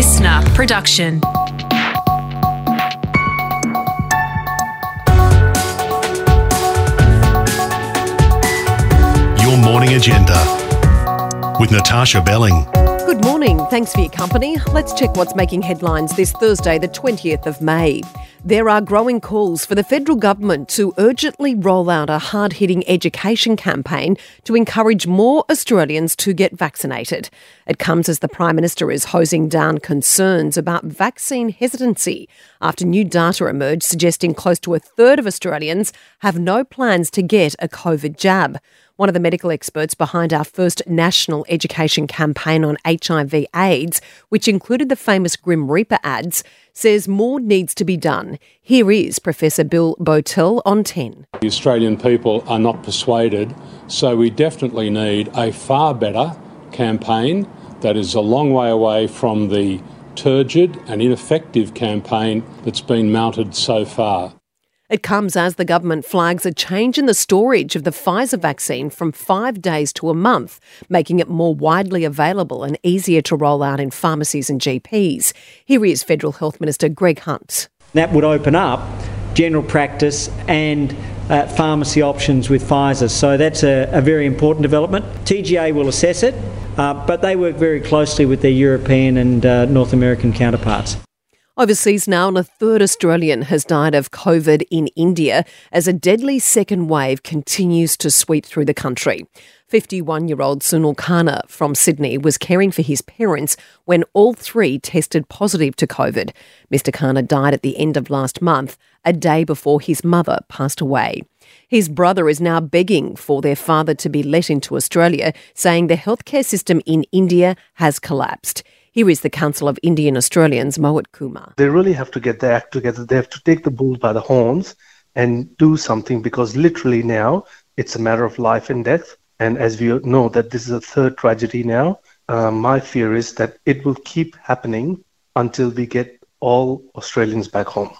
listener production. Your morning agenda with Natasha Belling. Good morning. Thanks for your company. Let's check what's making headlines this Thursday, the 20th of May. There are growing calls for the federal government to urgently roll out a hard hitting education campaign to encourage more Australians to get vaccinated. It comes as the Prime Minister is hosing down concerns about vaccine hesitancy after new data emerged suggesting close to a third of Australians have no plans to get a COVID jab. One of the medical experts behind our first national education campaign on HIV AIDS, which included the famous Grim Reaper ads, says more needs to be done. Here is Professor Bill Bowtell on 10. The Australian people are not persuaded, so we definitely need a far better campaign that is a long way away from the turgid and ineffective campaign that's been mounted so far. It comes as the government flags a change in the storage of the Pfizer vaccine from five days to a month, making it more widely available and easier to roll out in pharmacies and GPs. Here is Federal Health Minister Greg Hunt. That would open up general practice and uh, pharmacy options with Pfizer. So that's a, a very important development. TGA will assess it, uh, but they work very closely with their European and uh, North American counterparts. Overseas now, and a third Australian has died of COVID in India as a deadly second wave continues to sweep through the country. 51 year old Sunil Khanna from Sydney was caring for his parents when all three tested positive to COVID. Mr. Khanna died at the end of last month, a day before his mother passed away. His brother is now begging for their father to be let into Australia, saying the healthcare system in India has collapsed. Here is the Council of Indian Australians, Mohit Kumar. They really have to get their act together. They have to take the bull by the horns and do something because literally now it's a matter of life and death. And as we know that this is a third tragedy now, uh, my fear is that it will keep happening until we get all Australians back home.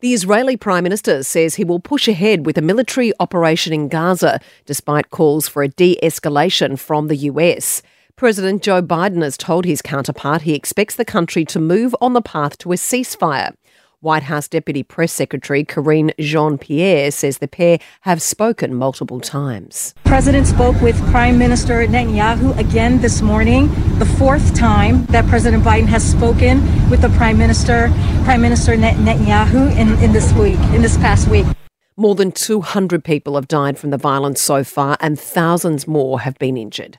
The Israeli Prime Minister says he will push ahead with a military operation in Gaza, despite calls for a de escalation from the US. President Joe Biden has told his counterpart he expects the country to move on the path to a ceasefire. White House Deputy Press Secretary Karine Jean Pierre says the pair have spoken multiple times. President spoke with Prime Minister Netanyahu again this morning, the fourth time that President Biden has spoken with the Prime Minister, Prime Minister Netanyahu in, in this week, in this past week. More than 200 people have died from the violence so far, and thousands more have been injured.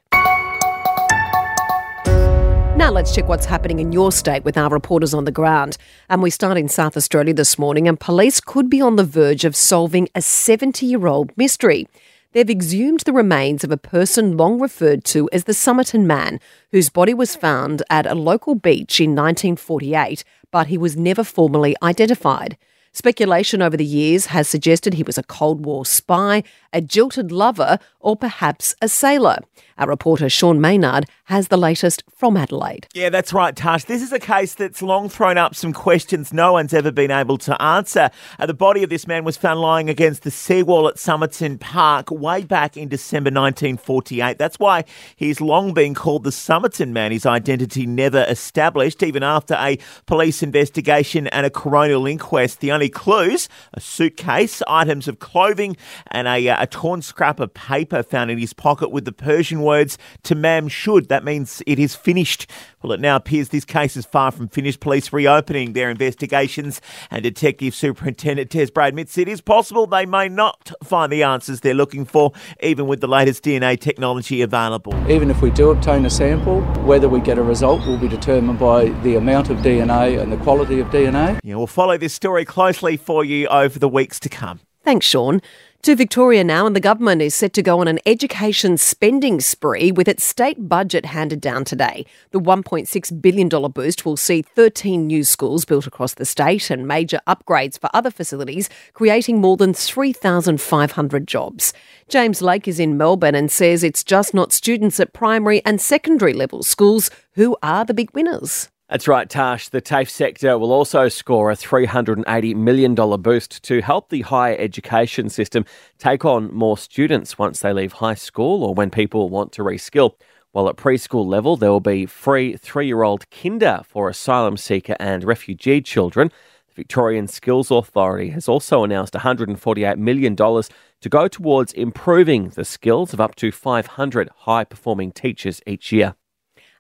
Now let's check what's happening in your state with our reporters on the ground. And we start in South Australia this morning, and police could be on the verge of solving a 70 year old mystery. They've exhumed the remains of a person long referred to as the Somerton Man, whose body was found at a local beach in 1948, but he was never formally identified. Speculation over the years has suggested he was a Cold War spy, a jilted lover, or perhaps a sailor. Our reporter Sean Maynard has the latest from Adelaide. Yeah, that's right, Tash. This is a case that's long thrown up some questions no one's ever been able to answer. Uh, the body of this man was found lying against the seawall at Somerton Park way back in December 1948. That's why he's long been called the Somerton Man. His identity never established, even after a police investigation and a coronial inquest. The only clues a suitcase, items of clothing, and a, uh, a torn scrap of paper found in his pocket with the Persian words, Tamam Shud. That means it is finished. Well, it now appears this case is far from finished. Police reopening their investigations, and Detective Superintendent Des Bray admits it is possible they may not find the answers they're looking for, even with the latest DNA technology available. Even if we do obtain a sample, whether we get a result will be determined by the amount of DNA and the quality of DNA. Yeah, we'll follow this story closely for you over the weeks to come. Thanks, Sean. To Victoria now, and the government is set to go on an education spending spree with its state budget handed down today. The $1.6 billion boost will see 13 new schools built across the state and major upgrades for other facilities, creating more than 3,500 jobs. James Lake is in Melbourne and says it's just not students at primary and secondary level schools who are the big winners. That's right, Tash. The TAFE sector will also score a $380 million boost to help the higher education system take on more students once they leave high school or when people want to reskill. while at preschool level there will be free three year old kinder for asylum seeker and refugee children. The Victorian Skills Authority has also announced $148 million to go towards improving the skills of up to 500 high performing teachers each year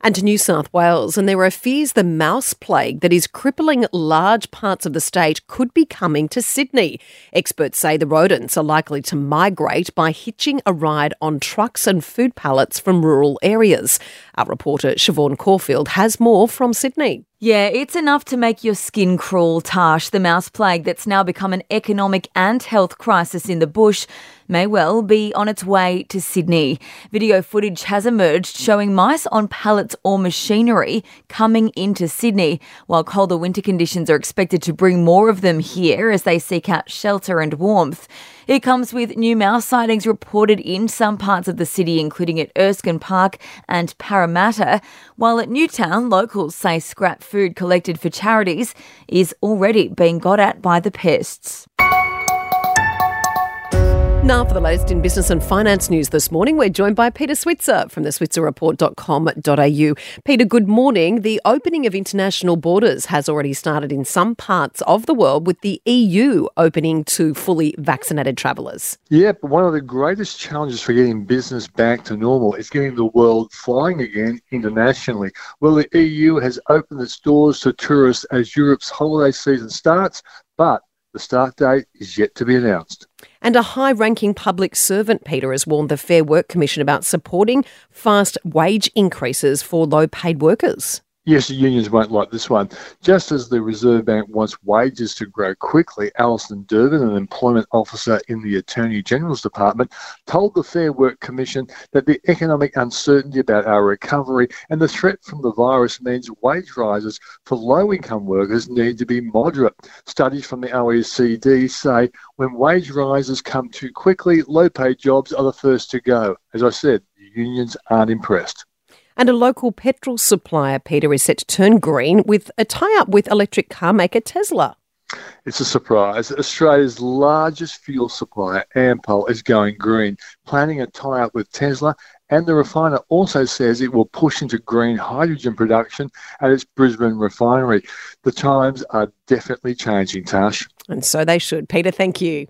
and to New South Wales. And there are fears the mouse plague that is crippling large parts of the state could be coming to Sydney. Experts say the rodents are likely to migrate by hitching a ride on trucks and food pallets from rural areas. Our reporter Siobhan Caulfield has more from Sydney. Yeah, it's enough to make your skin crawl, Tash. The mouse plague that's now become an economic and health crisis in the bush may well be on its way to Sydney. Video footage has emerged showing mice on pallets or machinery coming into Sydney, while colder winter conditions are expected to bring more of them here as they seek out shelter and warmth. It comes with new mouse sightings reported in some parts of the city, including at Erskine Park and Parramatta, while at Newtown, locals say scrap food collected for charities is already being got at by the pests. Now, for the latest in business and finance news this morning, we're joined by Peter Switzer from the switzerreport.com.au. Peter, good morning. The opening of international borders has already started in some parts of the world, with the EU opening to fully vaccinated travellers. Yeah, but one of the greatest challenges for getting business back to normal is getting the world flying again internationally. Well, the EU has opened its doors to tourists as Europe's holiday season starts, but the start date is yet to be announced. And a high ranking public servant, Peter, has warned the Fair Work Commission about supporting fast wage increases for low paid workers. Yes, the unions won't like this one. Just as the Reserve Bank wants wages to grow quickly, Alison Durbin, an employment officer in the Attorney General's Department, told the Fair Work Commission that the economic uncertainty about our recovery and the threat from the virus means wage rises for low income workers need to be moderate. Studies from the OECD say when wage rises come too quickly, low paid jobs are the first to go. As I said, the unions aren't impressed. And a local petrol supplier, Peter, is set to turn green with a tie up with electric car maker Tesla. It's a surprise. Australia's largest fuel supplier, Ampol, is going green, planning a tie up with Tesla. And the refiner also says it will push into green hydrogen production at its Brisbane refinery. The times are definitely changing, Tash. And so they should. Peter, thank you.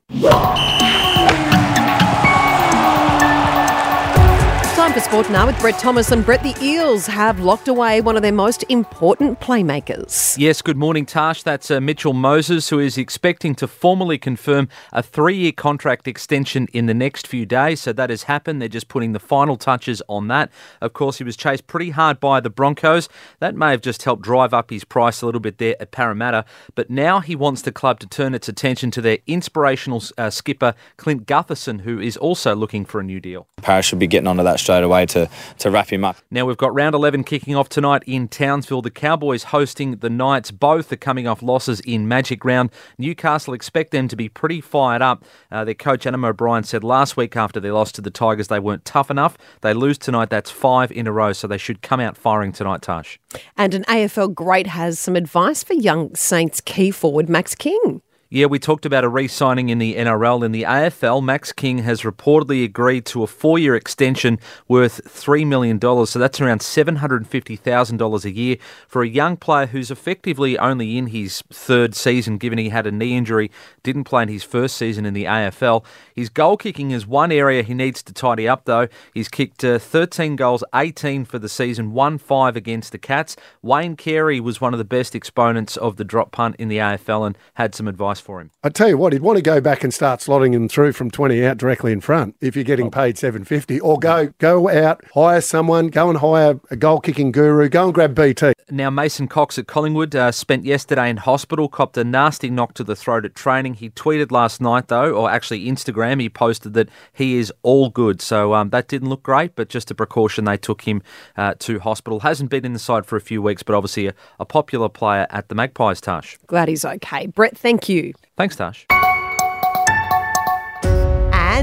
Time for sport now with Brett Thomas. And Brett, the Eels have locked away one of their most important playmakers. Yes, good morning, Tash. That's uh, Mitchell Moses, who is expecting to formally confirm a three year contract extension in the next few days. So that has happened. They're just putting the final touches on that. Of course, he was chased pretty hard by the Broncos. That may have just helped drive up his price a little bit there at Parramatta. But now he wants the club to turn its attention to their inspirational uh, skipper, Clint Gutherson, who is also looking for a new deal. Paris should be getting onto that straight away to, to wrap him up. Now we've got round 11 kicking off tonight in Townsville. The Cowboys hosting the Knights. Both are coming off losses in Magic Round. Newcastle expect them to be pretty fired up. Uh, their coach Adam O'Brien said last week after they lost to the Tigers they weren't tough enough. They lose tonight. That's five in a row, so they should come out firing tonight, Tash. And an AFL great has some advice for young Saints key forward Max King. Yeah, we talked about a re signing in the NRL. In the AFL, Max King has reportedly agreed to a four year extension worth $3 million. So that's around $750,000 a year for a young player who's effectively only in his third season, given he had a knee injury, didn't play in his first season in the AFL. His goal kicking is one area he needs to tidy up, though. He's kicked uh, 13 goals, 18 for the season, 1 5 against the Cats. Wayne Carey was one of the best exponents of the drop punt in the AFL and had some advice for him. I tell you what, he'd want to go back and start slotting him through from 20 out directly in front if you're getting paid 750 or go go out, hire someone, go and hire a goal kicking guru, go and grab BT. Now, Mason Cox at Collingwood uh, spent yesterday in hospital, copped a nasty knock to the throat at training. He tweeted last night, though, or actually Instagram, he posted that he is all good. So um, that didn't look great, but just a precaution, they took him uh, to hospital. Hasn't been in the side for a few weeks, but obviously a, a popular player at the Magpies, Tash. Glad he's okay. Brett, thank you. Thanks, Tash.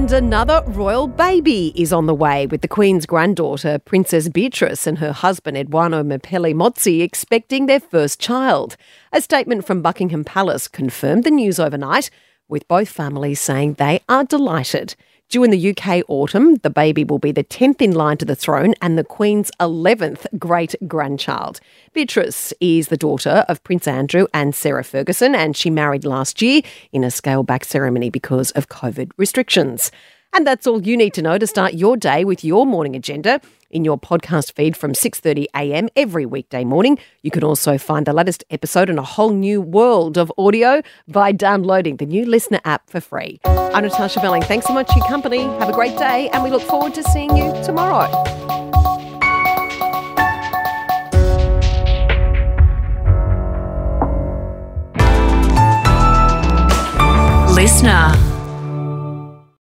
And another royal baby is on the way, with the Queen's granddaughter, Princess Beatrice, and her husband, Edouard Mapelli Mozzi, expecting their first child. A statement from Buckingham Palace confirmed the news overnight, with both families saying they are delighted. Due in the UK autumn, the baby will be the 10th in line to the throne and the Queen's 11th great grandchild. Beatrice is the daughter of Prince Andrew and Sarah Ferguson, and she married last year in a scaled back ceremony because of COVID restrictions. And that's all you need to know to start your day with your morning agenda in your podcast feed from 6:30 a.m. every weekday morning. You can also find the latest episode in a whole new world of audio by downloading the new listener app for free. I'm Natasha Belling. Thanks so much for your company. Have a great day, and we look forward to seeing you tomorrow. Listener